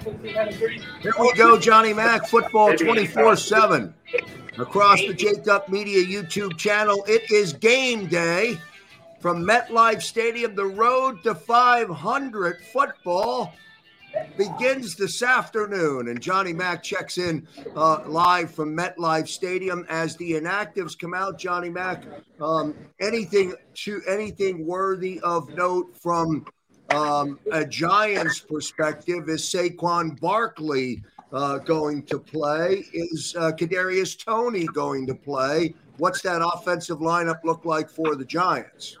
Here we go, Johnny Mack, football 24 7. Across the Up Media YouTube channel, it is game day from MetLife Stadium. The road to 500 football begins this afternoon, and Johnny Mack checks in uh, live from MetLife Stadium as the inactives come out. Johnny Mack, um, anything to anything worthy of note from um, a Giants perspective? Is Saquon Barkley uh, going to play? Is uh, Kadarius Toney going to play? What's that offensive lineup look like for the Giants?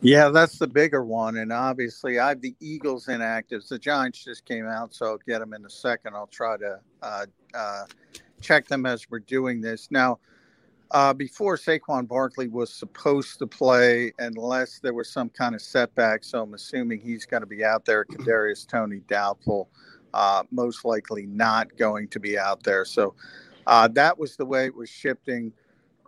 Yeah, that's the bigger one. And obviously, I have the Eagles inactives. The Giants just came out, so I'll get them in a second. I'll try to uh, uh, check them as we're doing this. Now, uh, before Saquon Barkley was supposed to play, unless there was some kind of setback, so I'm assuming he's going to be out there. Kadarius Toney doubtful, uh, most likely not going to be out there. So uh, that was the way it was shifting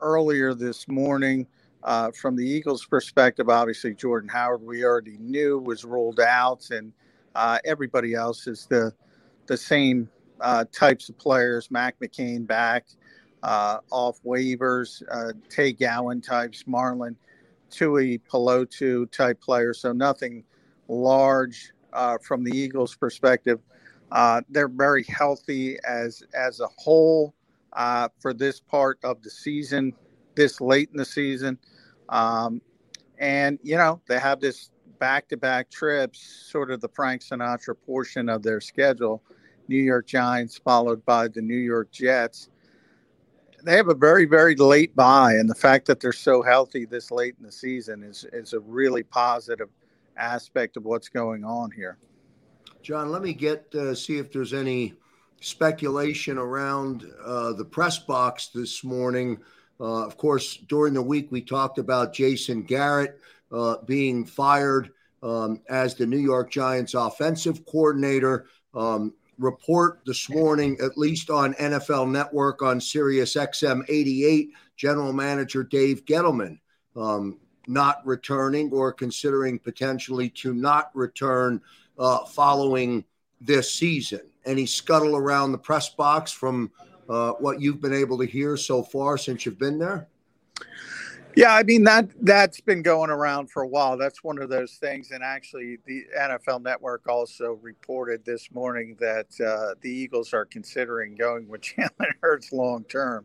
earlier this morning. Uh, from the Eagles' perspective, obviously Jordan Howard we already knew was ruled out, and uh, everybody else is the the same uh, types of players. Mac McCain back uh, off waivers, uh, Tay Gowan types, Marlon Tui Pelotu type players. So nothing large uh, from the Eagles' perspective. they're very healthy as as a whole for this part of the season, this late in the season. Um, and, you know, they have this back to back trips, sort of the Frank Sinatra portion of their schedule. New York Giants, followed by the New York Jets. They have a very, very late bye, and the fact that they're so healthy this late in the season is, is a really positive aspect of what's going on here. John, let me get uh, see if there's any speculation around uh, the press box this morning uh, of course, during the week, we talked about Jason Garrett uh, being fired um, as the New York Giants offensive coordinator. Um, report this morning, at least on NFL Network on Sirius XM 88, General Manager Dave Gettleman um, not returning or considering potentially to not return uh, following this season. Any scuttle around the press box from uh, what you've been able to hear so far since you've been there? Yeah, I mean that that's been going around for a while. That's one of those things, and actually, the NFL Network also reported this morning that uh, the Eagles are considering going with Jalen Hurts long term,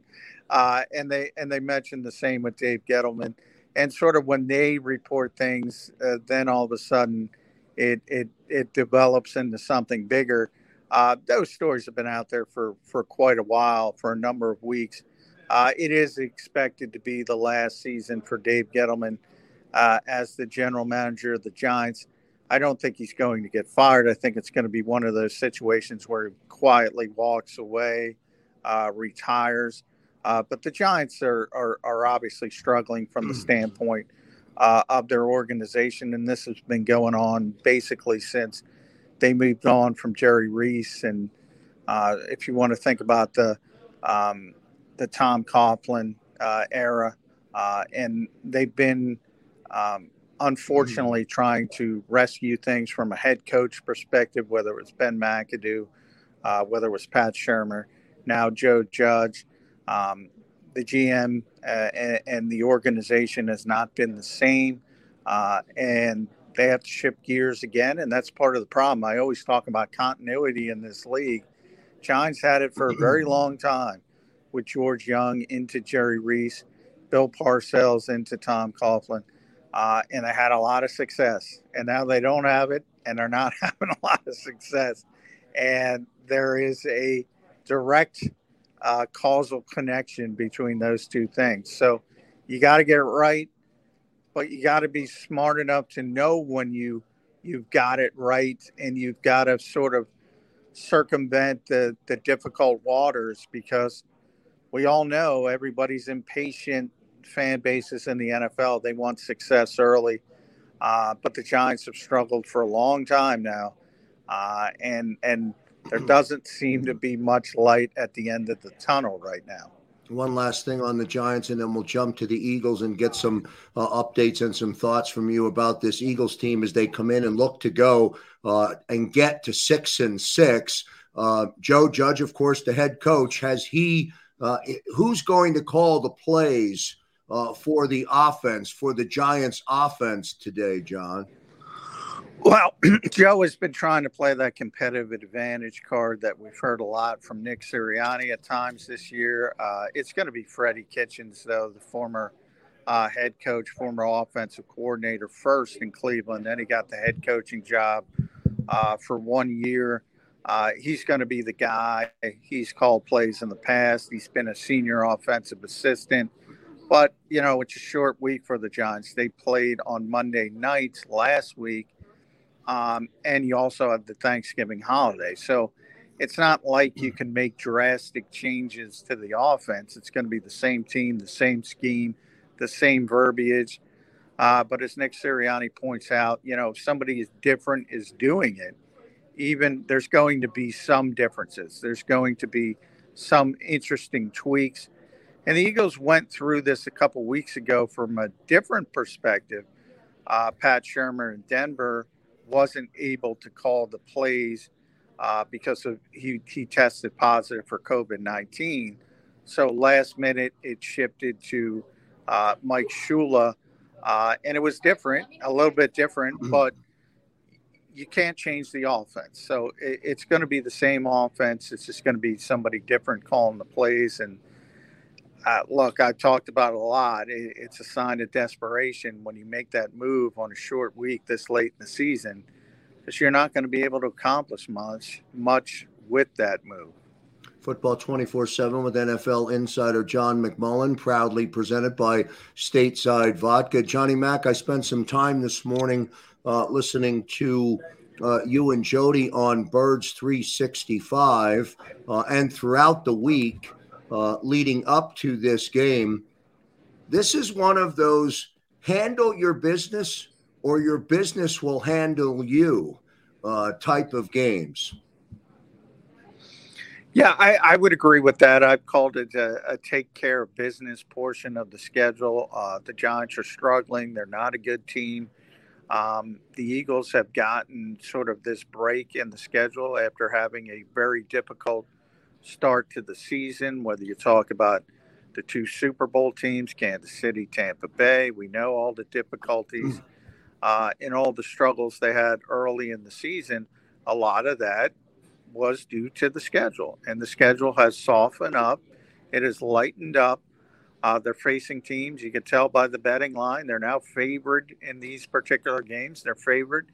uh, and they and they mentioned the same with Dave Gettleman. And sort of when they report things, uh, then all of a sudden, it it it develops into something bigger. Uh, those stories have been out there for, for quite a while, for a number of weeks. Uh, it is expected to be the last season for Dave Gettleman uh, as the general manager of the Giants. I don't think he's going to get fired. I think it's going to be one of those situations where he quietly walks away, uh, retires. Uh, but the Giants are, are, are, obviously struggling from the standpoint uh, of their organization, and this has been going on basically since – they moved on from Jerry Reese, and uh, if you want to think about the um, the Tom Coughlin uh, era, uh, and they've been um, unfortunately trying to rescue things from a head coach perspective, whether it was Ben McAdoo, uh, whether it was Pat Shurmur, now Joe Judge. Um, the GM uh, and, and, the organization has not been the same, uh, and they have to shift gears again, and that's part of the problem. I always talk about continuity in this league. Giants had it for a very long time with George Young into Jerry Reese, Bill Parcells into Tom Coughlin, uh, and they had a lot of success. And now they don't have it, and they're not having a lot of success. And there is a direct uh, causal connection between those two things. So you got to get it right but you got to be smart enough to know when you you've got it right and you've got to sort of circumvent the the difficult waters because we all know everybody's impatient fan bases in the NFL they want success early uh, but the Giants have struggled for a long time now uh, and and there doesn't seem to be much light at the end of the tunnel right now one last thing on the Giants, and then we'll jump to the Eagles and get some uh, updates and some thoughts from you about this Eagles team as they come in and look to go uh, and get to six and six. Uh, Joe Judge, of course, the head coach, has he? Uh, who's going to call the plays uh, for the offense for the Giants' offense today, John? Well, Joe has been trying to play that competitive advantage card that we've heard a lot from Nick Sirianni at times this year. Uh, it's going to be Freddie Kitchens, though, the former uh, head coach, former offensive coordinator, first in Cleveland. Then he got the head coaching job uh, for one year. Uh, he's going to be the guy. He's called plays in the past. He's been a senior offensive assistant. But, you know, it's a short week for the Giants. They played on Monday nights last week um, and you also have the Thanksgiving holiday. So it's not like you can make drastic changes to the offense. It's going to be the same team, the same scheme, the same verbiage. Uh, but as Nick Sirianni points out, you know, if somebody is different is doing it, even there's going to be some differences. There's going to be some interesting tweaks. And the Eagles went through this a couple weeks ago from a different perspective. Uh, Pat Shurmur in Denver wasn't able to call the plays uh, because of he he tested positive for COVID nineteen. So last minute it shifted to uh, Mike Shula, uh, and it was different, a little bit different, mm-hmm. but you can't change the offense. So it, it's going to be the same offense. It's just going to be somebody different calling the plays and uh, look, I've talked about a lot. It, it's a sign of desperation when you make that move on a short week this late in the season, because you're not going to be able to accomplish much much with that move. Football 24 7 with NFL insider John McMullen, proudly presented by Stateside Vodka. Johnny Mack, I spent some time this morning uh, listening to uh, you and Jody on Birds 365 uh, and throughout the week uh, leading up to this game. This is one of those handle your business or your business will handle you uh, type of games. Yeah, I, I, would agree with that. I've called it a, a take care of business portion of the schedule. Uh, the Giants are struggling. They're not a good team. Um, the Eagles have gotten sort of this break in the schedule after having a very difficult start to the season, whether you talk about the two Super Bowl teams, Kansas City, Tampa Bay. We know all the difficulties mm. uh, and all the struggles they had early in the season. A lot of that was due to the schedule, and the schedule has softened up. It has lightened up. Uh, they're facing teams. You can tell by the betting line. They're now favored in these particular games. They're favored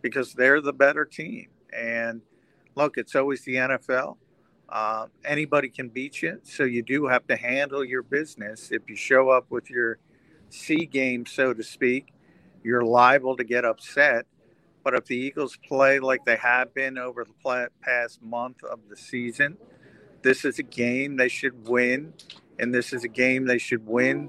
because they're the better team. And look, it's always the NFL. Uh, anybody can beat you, so you do have to handle your business. If you show up with your C game, so to speak, you're liable to get upset. But if the Eagles play like they have been over the past month of the season, this is a game they should win, and this is a game they should win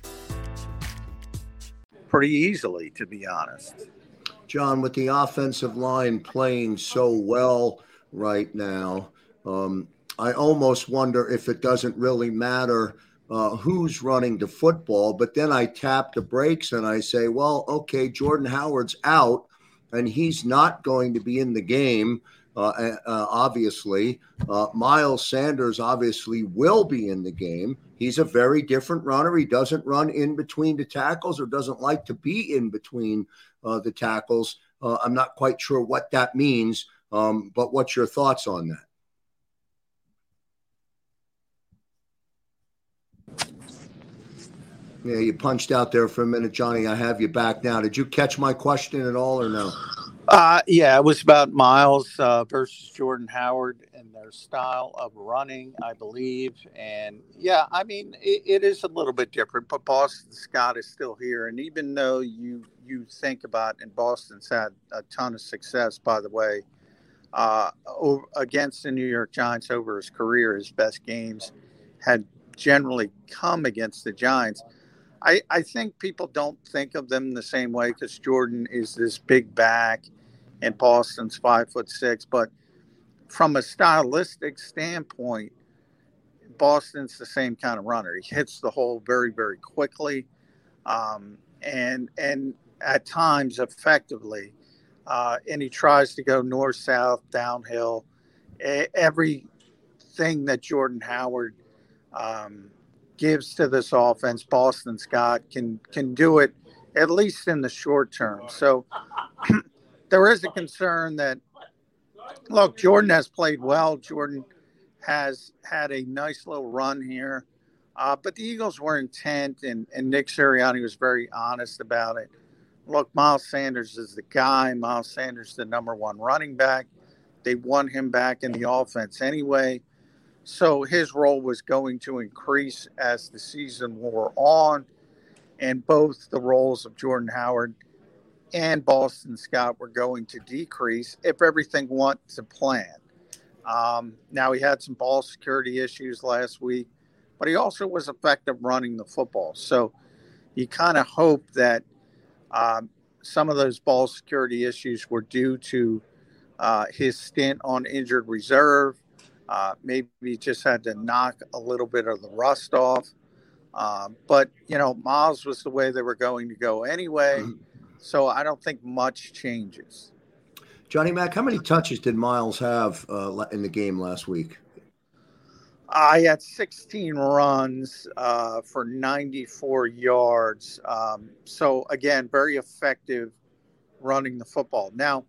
pretty easily, to be honest. John, with the offensive line playing so well right now, um, I almost wonder if it doesn't really matter uh, who's running the football. But then I tap the brakes and I say, well, okay, Jordan Howard's out and he's not going to be in the game. Uh, uh, obviously. Uh, Miles Sanders obviously will be in the game. He's a very different runner. He doesn't run in between the tackles or doesn't like to be in between uh, the tackles. Uh, I'm not quite sure what that means, um, but what's your thoughts on that? Yeah, you punched out there for a minute, Johnny. I have you back now. Did you catch my question at all or no? Uh, yeah, it was about Miles uh, versus Jordan Howard and their style of running, I believe. And yeah, I mean, it, it is a little bit different, but Boston Scott is still here. And even though you you think about, and Boston's had a ton of success, by the way, uh, over, against the New York Giants over his career, his best games had generally come against the Giants. I, I think people don't think of them the same way because Jordan is this big back and Boston's five foot six. But from a stylistic standpoint, Boston's the same kind of runner. He hits the hole very, very quickly, um, and and at times effectively. Uh, and he tries to go north, south, downhill. Everything that Jordan Howard um, gives to this offense, Boston Scott can can do it at least in the short term. So there is a concern that look, Jordan has played well. Jordan has had a nice little run here. Uh, but the Eagles were intent, and, and Nick Sirianni was very honest about it. Look, Miles Sanders is the guy. Miles Sanders, the number one running back. They want him back in the offense anyway. So his role was going to increase as the season wore on. And both the roles of Jordan Howard – and Boston Scott were going to decrease if everything went to plan. Um, now, he had some ball security issues last week, but he also was effective running the football. So you kind of hope that um, some of those ball security issues were due to uh, his stint on injured reserve. Uh, maybe just had to knock a little bit of the rust off. Uh, but, you know, Miles was the way they were going to go anyway. Mm-hmm so I don't think much changes. Johnny Mack, how many touches did Miles have uh, in the game last week? I had 16 runs uh, for 94 yards. Um, so, again, very effective running the football. Now,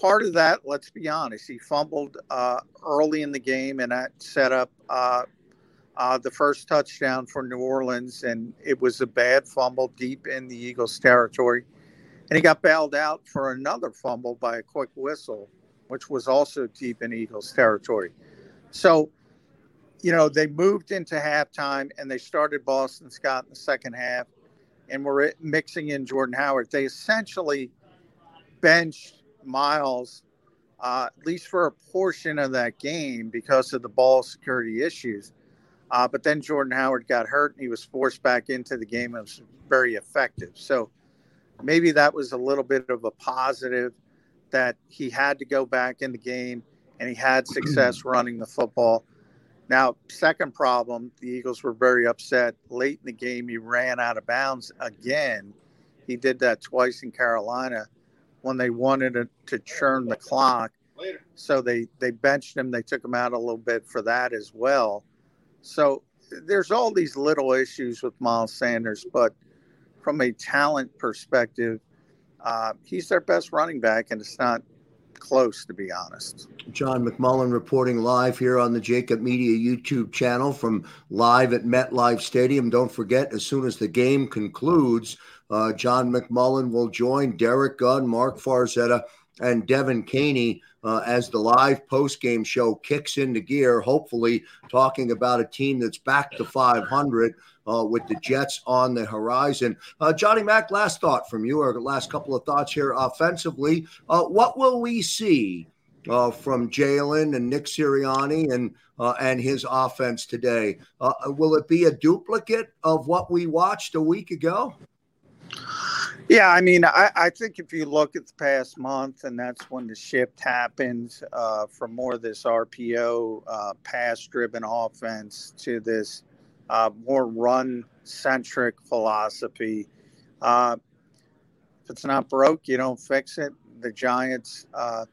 part of that, let's be honest, he fumbled uh, early in the game, and that set up uh, uh, the first touchdown for New Orleans, and it was a bad fumble deep in the Eagles' territory. And he got bailed out for another fumble by a quick whistle, which was also deep in Eagles' territory. So, you know, they moved into halftime and they started Boston Scott in the second half and were mixing in Jordan Howard. They essentially benched Miles, uh, at least for a portion of that game, because of the ball security issues. Uh, but then Jordan Howard got hurt and he was forced back into the game and was very effective. So maybe that was a little bit of a positive that he had to go back in the game and he had success running the football. Now, second problem, the Eagles were very upset. Late in the game, he ran out of bounds again. He did that twice in Carolina when they wanted to, to churn the clock. So they, they benched him. They took him out a little bit for that as well. So there's all these little issues with Miles Sanders, but from a talent perspective, uh, he's their best running back, and it's not close, to be honest. John McMullen reporting live here on the Jacob Media YouTube channel from live at MetLife Stadium. Don't forget, as soon as the game concludes, uh, John McMullen will join Derek Gunn, Mark Farzetta, and Devin Caney uh, as the live post game show kicks into gear. Hopefully, talking about a team that's back to 500 uh, with the Jets on the horizon. Uh, Johnny Mack, last thought from you, or last couple of thoughts here offensively. Uh, what will we see? Uh, from Jalen and Nick Sirianni and uh, and his offense today, will it be a duplicate of what we watched a week ago? Yeah, I mean, I, I, think if you look at the past month, and that's when the shift happened uh, from more of this RPO uh, pass driven offense to this uh, more run centric philosophy. Uh, if it's not broke, you don't fix it. The Giants, uh,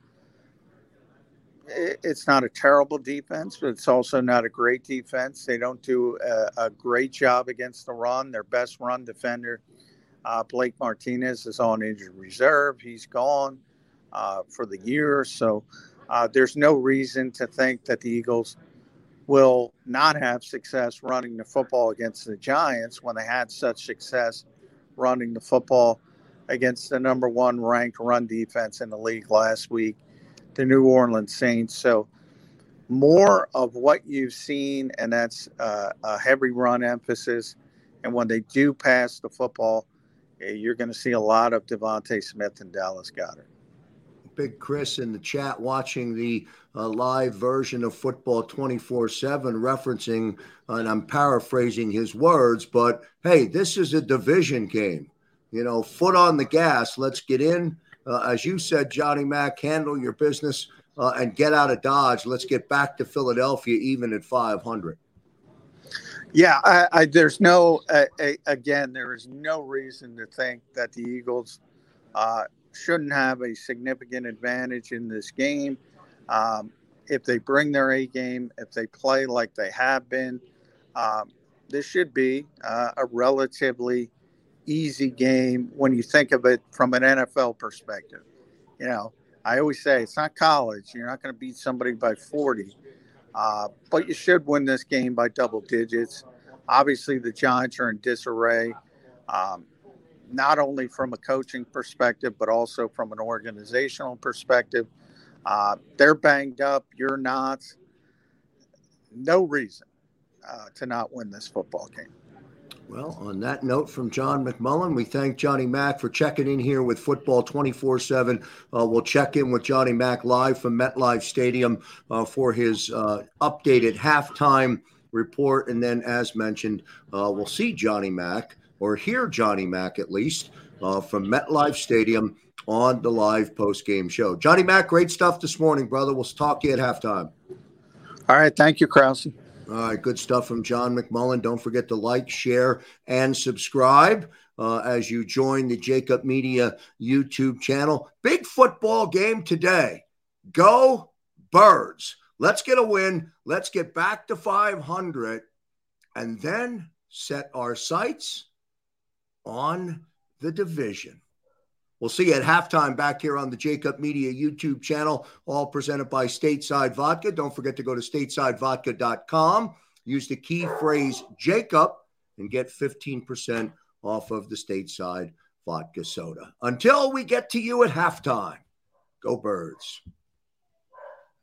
it, it's not a terrible defense, but it's also not a great defense. They don't do a, a great job against the run. Their best run defender uh, Blake Martinez is on injured reserve. He's gone uh, for the year. So uh, there's no reason to think that the Eagles will not have success running the football against the Giants when they had such success running the football against the number one ranked run defense in the league last week, the New Orleans Saints. So, more of what you've seen, and that's uh, a heavy run emphasis. And when they do pass the football, you're going to see a lot of DeVonta Smith and Dallas Goedert. Big Chris in the chat watching the uh, live version of Football 24 7, referencing, and I'm paraphrasing his words, but hey, this is a division game. You know, foot on the gas. Let's get in. Uh, as you said, Johnny Mack, handle your business uh, and get out of Dodge. Let's get back to Philadelphia, even at 500. Yeah, I, I, there's no, uh, again, there is no reason to think that the Eagles uh, shouldn't have a significant advantage in this game. Um, if they bring their A game, if they play like they have been, um, this should be uh, a relatively easy game when you think of it from an NFL perspective. You know, I always say it's not college. You're not going to beat somebody by 40, uh, but you should win this game by double digits. Obviously, the Giants are in disarray. Um, not only from a coaching perspective, but also from an organizational perspective. Uh, they're banged up. You're not. No reason uh, to not win this football game. Well, on that note from John McMullen, we thank Johnny Mack for checking in here with Football 24 uh, 7. We'll check in with Johnny Mack live from MetLife Stadium uh, for his uh, updated halftime report. And then, as mentioned, uh, we'll see Johnny Mack or hear Johnny Mack at least uh, from MetLife Stadium on the live post game show. Johnny Mack, great stuff this morning, brother. We'll talk to you at halftime. All right. Thank you, Krause. All right. Good stuff from John McMullen. Don't forget to like, share, and subscribe. Uh, as you join the Jacob Media YouTube channel. Big football game today. Go Birds. Let's get a win. Let's get back to 500 and then set our sights on the division. We'll see you at halftime back here on the Jacob Media YouTube channel, all presented by Stateside Vodka. Don't forget to go to statesidevodka.com, use the key phrase Jacob, and get 15% off of the Stateside Vodka soda. Until we get to you at halftime, go birds.